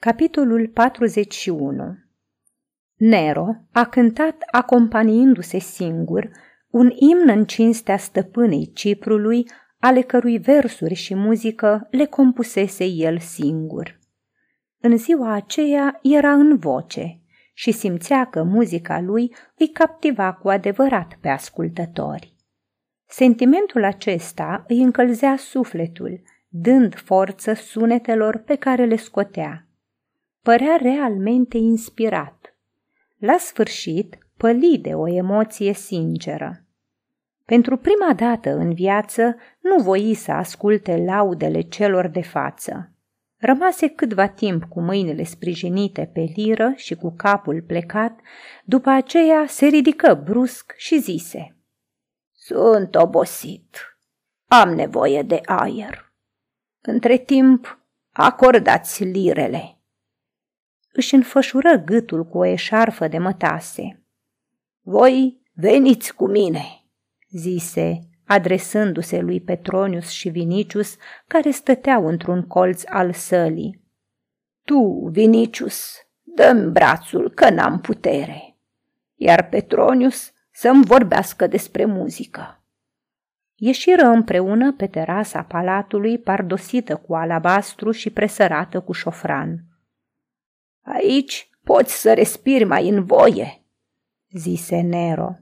Capitolul 41 Nero a cântat acompaniindu-se singur un imn în cinstea stăpânei Ciprului, ale cărui versuri și muzică le compusese el singur. În ziua aceea era în voce și simțea că muzica lui îi captiva cu adevărat pe ascultători. Sentimentul acesta îi încălzea sufletul, dând forță sunetelor pe care le scotea părea realmente inspirat. La sfârșit, păli de o emoție sinceră. Pentru prima dată în viață nu voi să asculte laudele celor de față. Rămase câtva timp cu mâinile sprijinite pe liră și cu capul plecat, după aceea se ridică brusc și zise Sunt obosit. Am nevoie de aer. Între timp, acordați lirele își înfășură gâtul cu o eșarfă de mătase. Voi veniți cu mine, zise, adresându-se lui Petronius și Vinicius, care stăteau într-un colț al sălii. Tu, Vinicius, dă brațul că n-am putere, iar Petronius să-mi vorbească despre muzică. Ieșiră împreună pe terasa palatului pardosită cu alabastru și presărată cu șofran. Aici poți să respiri mai în voie, zise Nero.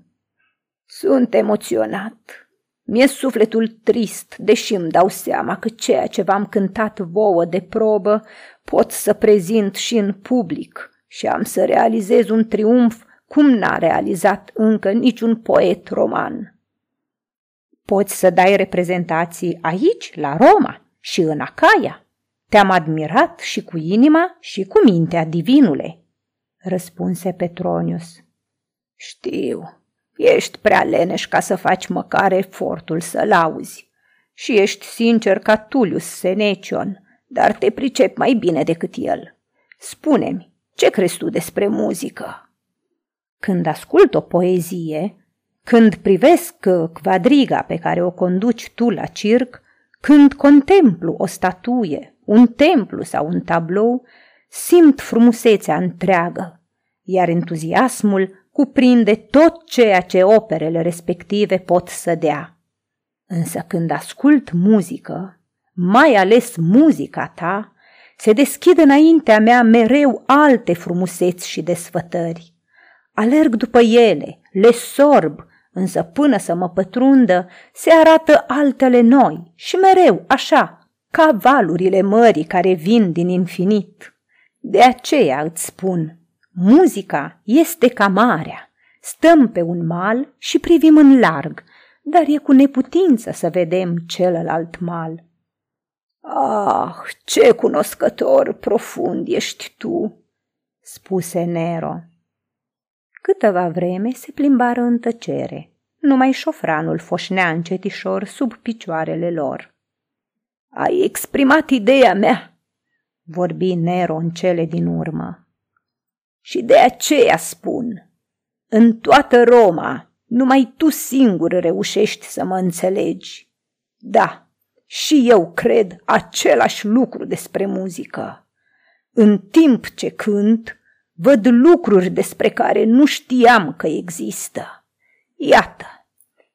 Sunt emoționat. Mi-e sufletul trist, deși îmi dau seama că ceea ce v-am cântat vouă de probă pot să prezint și în public și am să realizez un triumf cum n-a realizat încă niciun poet roman. Poți să dai reprezentații aici, la Roma și în Acaia, te-am admirat și cu inima și cu mintea, divinule, răspunse Petronius. Știu, ești prea leneș ca să faci măcar efortul să-l auzi și ești sincer ca Tulius Senecion, dar te pricep mai bine decât el. Spune-mi, ce crezi tu despre muzică? Când ascult o poezie, când privesc quadriga pe care o conduci tu la circ, când contemplu o statuie, un templu sau un tablou, simt frumusețea întreagă, iar entuziasmul cuprinde tot ceea ce operele respective pot să dea. Însă când ascult muzică, mai ales muzica ta, se deschid înaintea mea mereu alte frumuseți și desfătări. Alerg după ele, le sorb, însă până să mă pătrundă, se arată altele noi și mereu așa, ca valurile mării care vin din infinit. De aceea îți spun, muzica este ca marea. Stăm pe un mal și privim în larg, dar e cu neputință să vedem celălalt mal. Ah, ce cunoscător profund ești tu, spuse Nero. Câteva vreme se plimbară în tăcere. Numai șofranul foșnea încetișor sub picioarele lor. Ai exprimat ideea mea, vorbi Nero în cele din urmă. Și de aceea spun, în toată Roma, numai tu singur reușești să mă înțelegi. Da, și eu cred același lucru despre muzică. În timp ce cânt, văd lucruri despre care nu știam că există. Iată,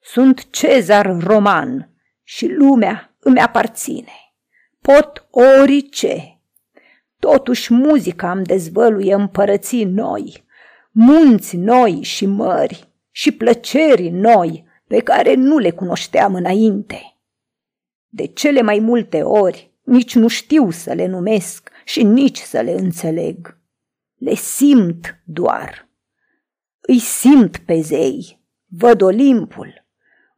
sunt cezar roman și lumea îmi aparține. Pot orice. Totuși muzica îmi dezvăluie împărății noi, munți noi și mări și plăceri noi pe care nu le cunoșteam înainte. De cele mai multe ori nici nu știu să le numesc și nici să le înțeleg. Le simt doar. Îi simt pe zei, văd Olimpul,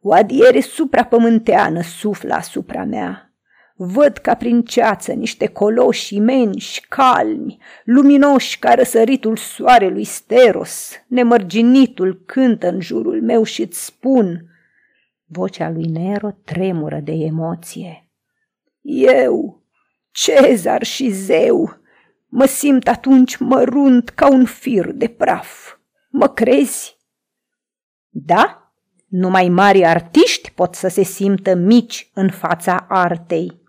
o adiere suprapământeană suflă asupra mea. Văd ca prin ceață niște coloși imenși, calmi, luminoși ca răsăritul soarelui steros. Nemărginitul cântă în jurul meu și îți spun. Vocea lui Nero tremură de emoție. Eu, cezar și zeu, mă simt atunci mărunt ca un fir de praf. Mă crezi? Da? Numai mari artiști pot să se simtă mici în fața artei.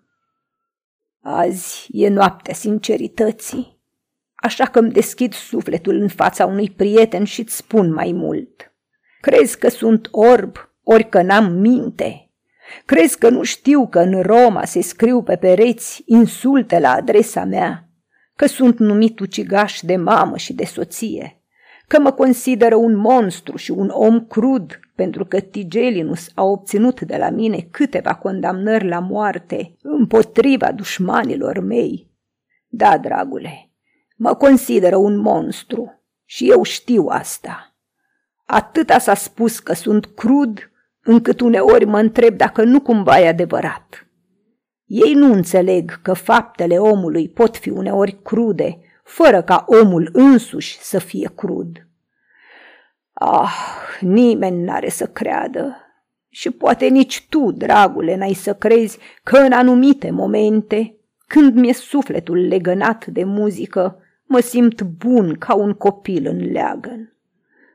Azi e noaptea sincerității. așa că îmi deschid sufletul în fața unui prieten și îți spun mai mult. Crezi că sunt orb, ori că n-am minte? Crezi că nu știu că în Roma se scriu pe pereți insulte la adresa mea? Că sunt numit ucigaș de mamă și de soție? Că mă consideră un monstru și un om crud pentru că Tigelinus a obținut de la mine câteva condamnări la moarte împotriva dușmanilor mei? Da, dragule, mă consideră un monstru și eu știu asta. Atâta s-a spus că sunt crud încât uneori mă întreb dacă nu cumva e adevărat. Ei nu înțeleg că faptele omului pot fi uneori crude, fără ca omul însuși să fie crud. Ah, nimeni n-are să creadă și poate nici tu, dragule, n-ai să crezi că în anumite momente, când mi-e sufletul legănat de muzică, mă simt bun ca un copil în leagăn.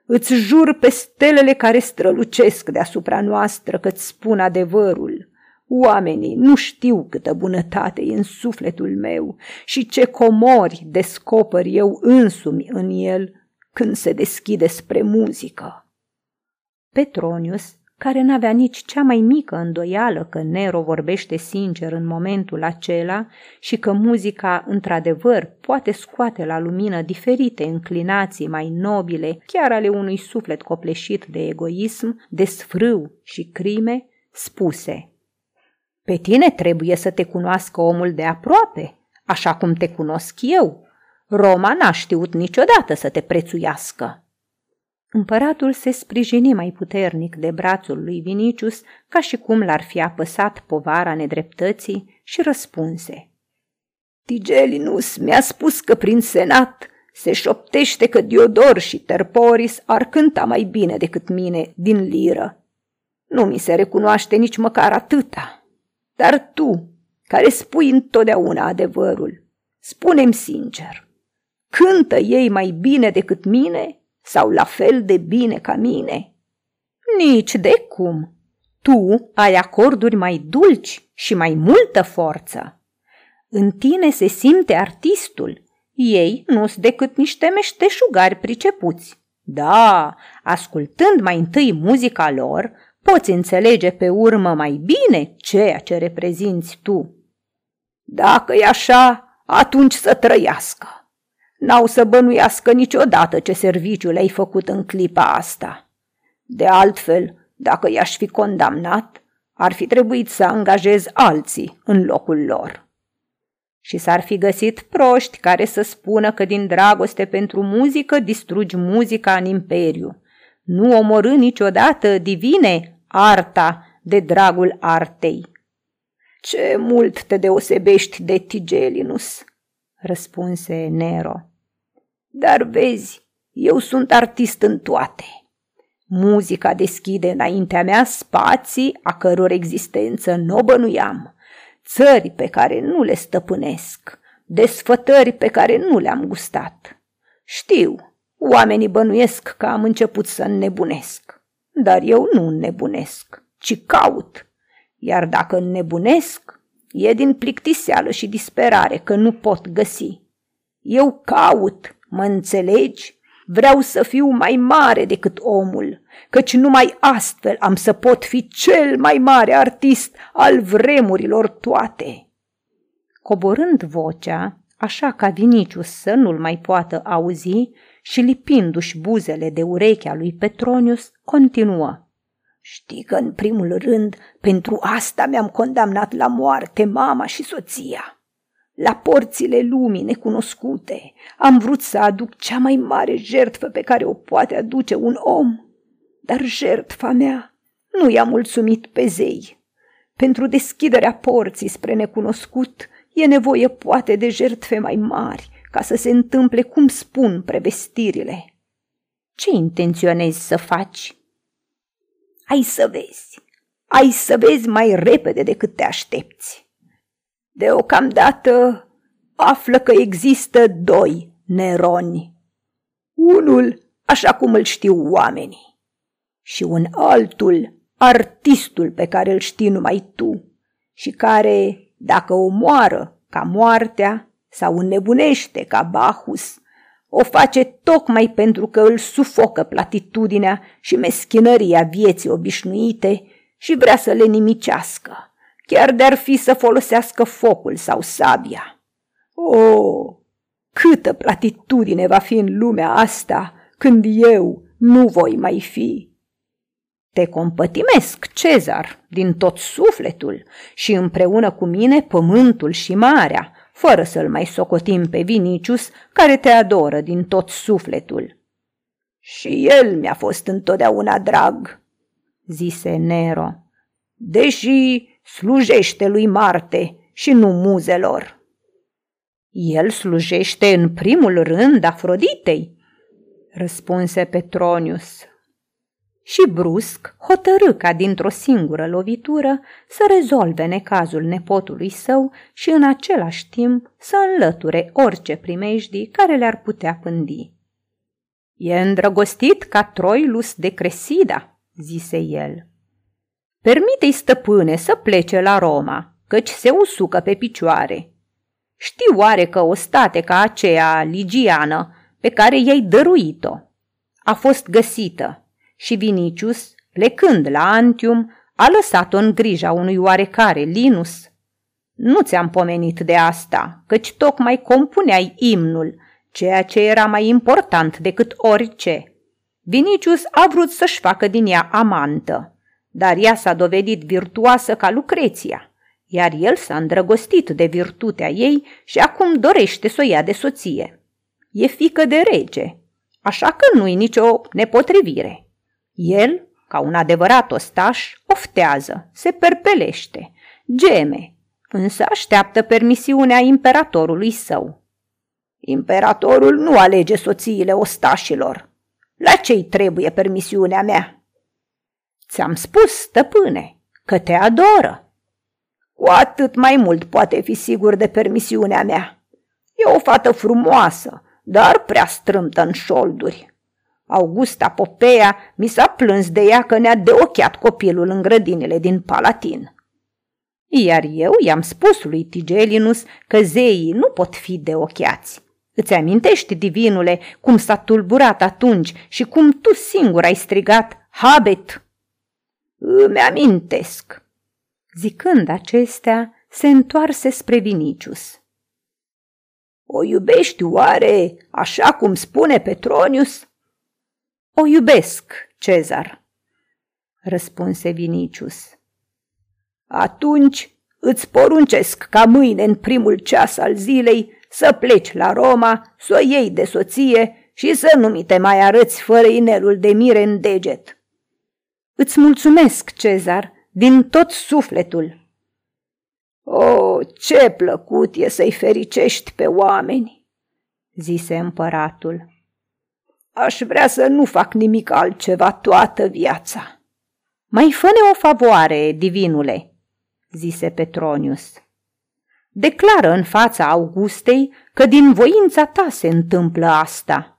Îți jur pe stelele care strălucesc deasupra noastră că-ți spun adevărul. Oamenii nu știu câtă bunătate e în sufletul meu și ce comori descoper eu însumi în el când se deschide spre muzică. Petronius care n-avea nici cea mai mică îndoială că Nero vorbește sincer în momentul acela și că muzica, într-adevăr, poate scoate la lumină diferite înclinații mai nobile, chiar ale unui suflet copleșit de egoism, de sfrâu și crime, spuse Pe tine trebuie să te cunoască omul de aproape, așa cum te cunosc eu. Roma n-a știut niciodată să te prețuiască. Împăratul se sprijini mai puternic de brațul lui Vinicius, ca și cum l-ar fi apăsat povara nedreptății și răspunse. Tigelinus mi-a spus că prin senat se șoptește că Diodor și Terporis ar cânta mai bine decât mine din liră. Nu mi se recunoaște nici măcar atâta. Dar tu, care spui întotdeauna adevărul, spune-mi sincer, cântă ei mai bine decât mine sau la fel de bine ca mine? Nici de cum. Tu ai acorduri mai dulci și mai multă forță. În tine se simte artistul. Ei nu sunt decât niște meșteșugari pricepuți. Da, ascultând mai întâi muzica lor, poți înțelege pe urmă mai bine ceea ce reprezinți tu. Dacă e așa, atunci să trăiască. N-au să bănuiască niciodată ce serviciu le-ai făcut în clipa asta. De altfel, dacă i-aș fi condamnat, ar fi trebuit să angajez alții în locul lor. Și s-ar fi găsit proști care să spună că din dragoste pentru muzică distrugi muzica în imperiu. Nu omorâ niciodată, divine, arta de dragul artei. Ce mult te deosebești de Tigelinus, răspunse Nero. Dar vezi, eu sunt artist în toate. Muzica deschide înaintea mea spații a căror existență nu o bănuiam, țări pe care nu le stăpânesc, desfătări pe care nu le-am gustat. Știu, oamenii bănuiesc că am început să înnebunesc, dar eu nu înnebunesc, ci caut. Iar dacă înnebunesc, e din plictiseală și disperare că nu pot găsi. Eu caut Mă înțelegi? Vreau să fiu mai mare decât omul, căci numai astfel am să pot fi cel mai mare artist al vremurilor toate. Coborând vocea, așa ca Vinicius să nu-l mai poată auzi și lipindu-și buzele de urechea lui Petronius, continuă. Știi că în primul rând pentru asta mi-am condamnat la moarte mama și soția la porțile lumii necunoscute. Am vrut să aduc cea mai mare jertfă pe care o poate aduce un om, dar jertfa mea nu i-a mulțumit pe zei. Pentru deschiderea porții spre necunoscut e nevoie poate de jertfe mai mari ca să se întâmple cum spun prevestirile. Ce intenționezi să faci? Ai să vezi, ai să vezi mai repede decât te aștepți. Deocamdată află că există doi Neroni. Unul, așa cum îl știu oamenii, și un altul, artistul pe care îl știi numai tu și care, dacă o moară ca moartea, sau înnebunește ca Bahus, o face tocmai pentru că îl sufocă platitudinea și meschinăria vieții obișnuite și vrea să le nimicească, chiar de-ar fi să folosească focul sau sabia. O, câtă platitudine va fi în lumea asta când eu nu voi mai fi! Te compătimesc, Cezar, din tot sufletul și împreună cu mine pământul și marea, fără să-l mai socotim pe Vinicius, care te adoră din tot sufletul. Și el mi-a fost întotdeauna drag, zise Nero, deși slujește lui Marte și nu muzelor. El slujește în primul rând Afroditei, răspunse Petronius. Și brusc hotărâ ca dintr-o singură lovitură să rezolve necazul nepotului său și în același timp să înlăture orice primejdii care le-ar putea pândi. E îndrăgostit ca Troilus de Cresida, zise el. Permite-i stăpâne să plece la Roma, căci se usucă pe picioare. Știu oare că o state ca aceea ligiană pe care i-ai dăruit-o a fost găsită și Vinicius, plecând la Antium, a lăsat-o în grija unui oarecare Linus. Nu ți-am pomenit de asta, căci tocmai compuneai imnul, ceea ce era mai important decât orice. Vinicius a vrut să-și facă din ea amantă, dar ea s-a dovedit virtuoasă ca Lucreția, iar el s-a îndrăgostit de virtutea ei și acum dorește să o ia de soție. E fică de rege, așa că nu-i nicio nepotrivire. El, ca un adevărat ostaș, oftează, se perpelește, geme, însă așteaptă permisiunea imperatorului său. Imperatorul nu alege soțiile ostașilor. La ce-i trebuie permisiunea mea? Ți-am spus, stăpâne, că te adoră. Cu atât mai mult poate fi sigur de permisiunea mea. E o fată frumoasă, dar prea strâmtă în șolduri. Augusta Popea mi s-a plâns de ea că ne-a deocheat copilul în grădinile din Palatin. Iar eu i-am spus lui Tigelinus că zeii nu pot fi deocheați. Îți amintești, divinule, cum s-a tulburat atunci și cum tu singur ai strigat, Habet? Îmi amintesc. Zicând acestea, se întoarse spre Vinicius. O iubești oare așa cum spune Petronius? O iubesc, Cezar, răspunse Vinicius. Atunci îți poruncesc ca mâine în primul ceas al zilei să pleci la Roma, să o iei de soție și să nu mi te mai arăți fără inelul de mire în deget. Îți mulțumesc, Cezar, din tot sufletul. O, ce plăcut e să-i fericești pe oameni, zise împăratul. Aș vrea să nu fac nimic altceva toată viața. Mai fă-ne o favoare, divinule, zise Petronius. Declară în fața Augustei că din voința ta se întâmplă asta.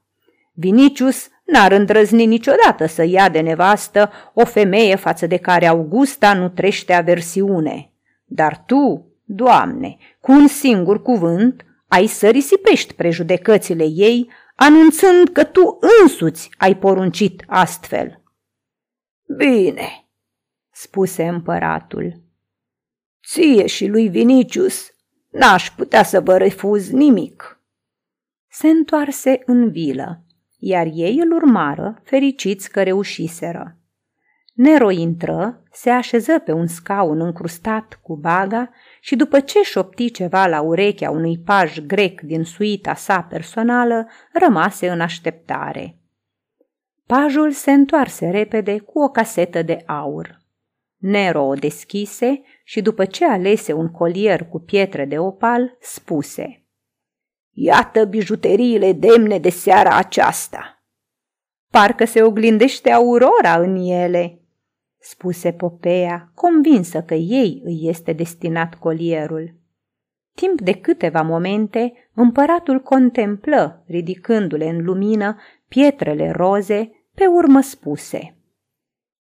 Vinicius n-ar îndrăzni niciodată să ia de nevastă o femeie față de care Augusta nu trește aversiune. Dar tu, Doamne, cu un singur cuvânt, ai să risipești prejudecățile ei anunțând că tu însuți ai poruncit astfel. Bine, spuse împăratul. Ție și lui Vinicius n-aș putea să vă refuz nimic. Se întoarse în vilă, iar ei îl urmară, fericiți că reușiseră. Nero intră, se așeză pe un scaun încrustat cu baga și după ce șopti ceva la urechea unui paj grec din suita sa personală, rămase în așteptare. Pajul se întoarse repede cu o casetă de aur. Nero o deschise și după ce alese un colier cu pietre de opal, spuse Iată bijuteriile demne de seara aceasta. Parcă se oglindește aurora în ele, spuse Popea, convinsă că ei îi este destinat colierul. Timp de câteva momente, împăratul contemplă, ridicându-le în lumină, pietrele roze, pe urmă spuse.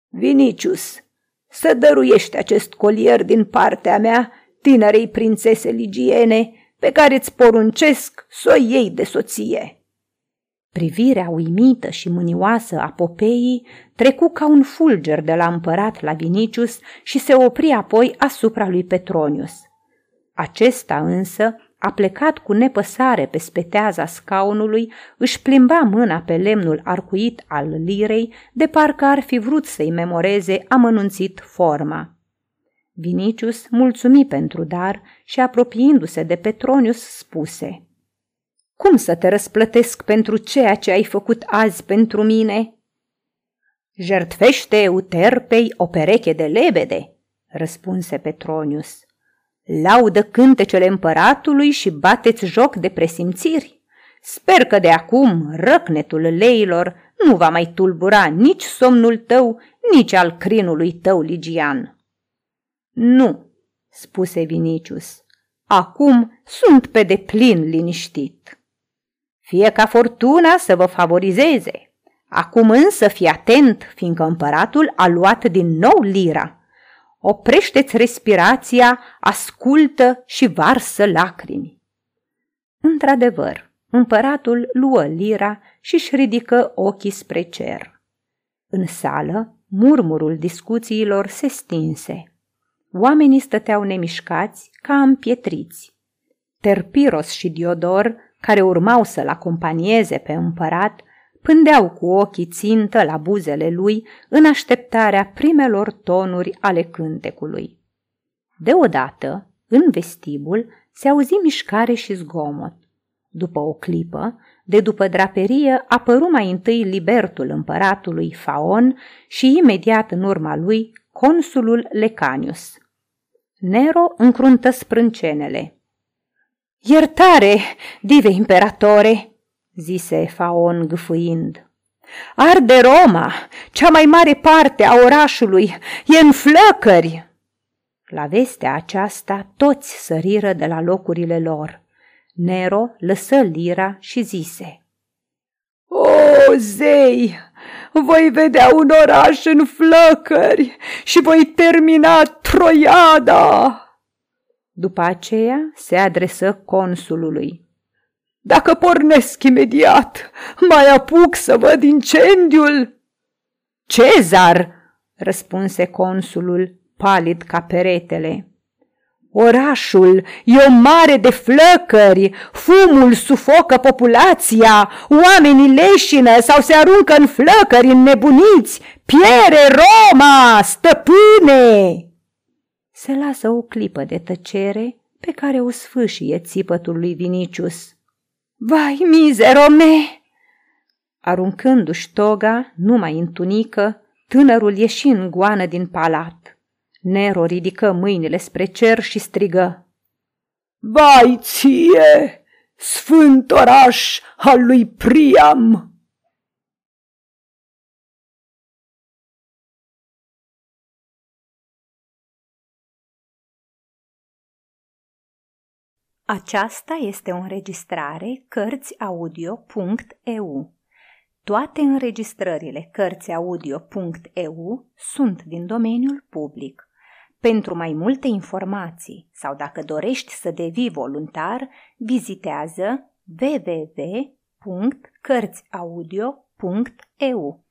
Vinicius, să dăruiești acest colier din partea mea, tinerei prințese ligiene, pe care îți poruncesc să o iei de soție. Privirea uimită și mânioasă a Popeii trecu ca un fulger de la împărat la Vinicius și se opri apoi asupra lui Petronius. Acesta însă a plecat cu nepăsare pe speteaza scaunului, își plimba mâna pe lemnul arcuit al lirei, de parcă ar fi vrut să-i memoreze amănunțit forma. Vinicius mulțumi pentru dar și apropiindu-se de Petronius spuse Cum să te răsplătesc pentru ceea ce ai făcut azi pentru mine?" Jertfește Euterpei o pereche de lebede, răspunse Petronius. Laudă cântecele împăratului și bateți joc de presimțiri. Sper că de acum răcnetul leilor nu va mai tulbura nici somnul tău, nici al crinului tău, Ligian. Nu, spuse Vinicius, acum sunt pe deplin liniștit. Fie ca fortuna să vă favorizeze. Acum însă fii atent, fiindcă împăratul a luat din nou lira oprește-ți respirația, ascultă și varsă lacrimi. Într-adevăr, împăratul luă lira și își ridică ochii spre cer. În sală, murmurul discuțiilor se stinse. Oamenii stăteau nemișcați ca împietriți. Terpiros și Diodor, care urmau să-l acompanieze pe împărat, pândeau cu ochii țintă la buzele lui în așteptarea primelor tonuri ale cântecului. Deodată, în vestibul, se auzi mișcare și zgomot. După o clipă, de după draperie apăru mai întâi libertul împăratului Faon și imediat în urma lui consulul Lecanius. Nero încruntă sprâncenele. Iertare, dive imperatore!" zise Faon gâfâind. Arde Roma, cea mai mare parte a orașului, e în flăcări! La vestea aceasta toți săriră de la locurile lor. Nero lăsă lira și zise. O, zei, voi vedea un oraș în flăcări și voi termina Troiada! După aceea se adresă consulului. Dacă pornesc imediat, mai apuc să văd incendiul. Cezar, răspunse consulul, palid ca peretele. Orașul e o mare de flăcări, fumul sufocă populația, oamenii leșină sau se aruncă în flăcări înnebuniți, piere Roma, stăpâne! Se lasă o clipă de tăcere pe care o sfâșie țipătul lui Vinicius. Vai, mizero me! Aruncându-și toga, numai în tunică, tânărul ieși în goană din palat. Nero ridică mâinile spre cer și strigă. Vai ție, sfânt oraș al lui Priam! Aceasta este o înregistrare Cărțiaudio.eu. Toate înregistrările Cărțiaudio.eu sunt din domeniul public. Pentru mai multe informații sau dacă dorești să devii voluntar, vizitează www.cărțiaudio.eu.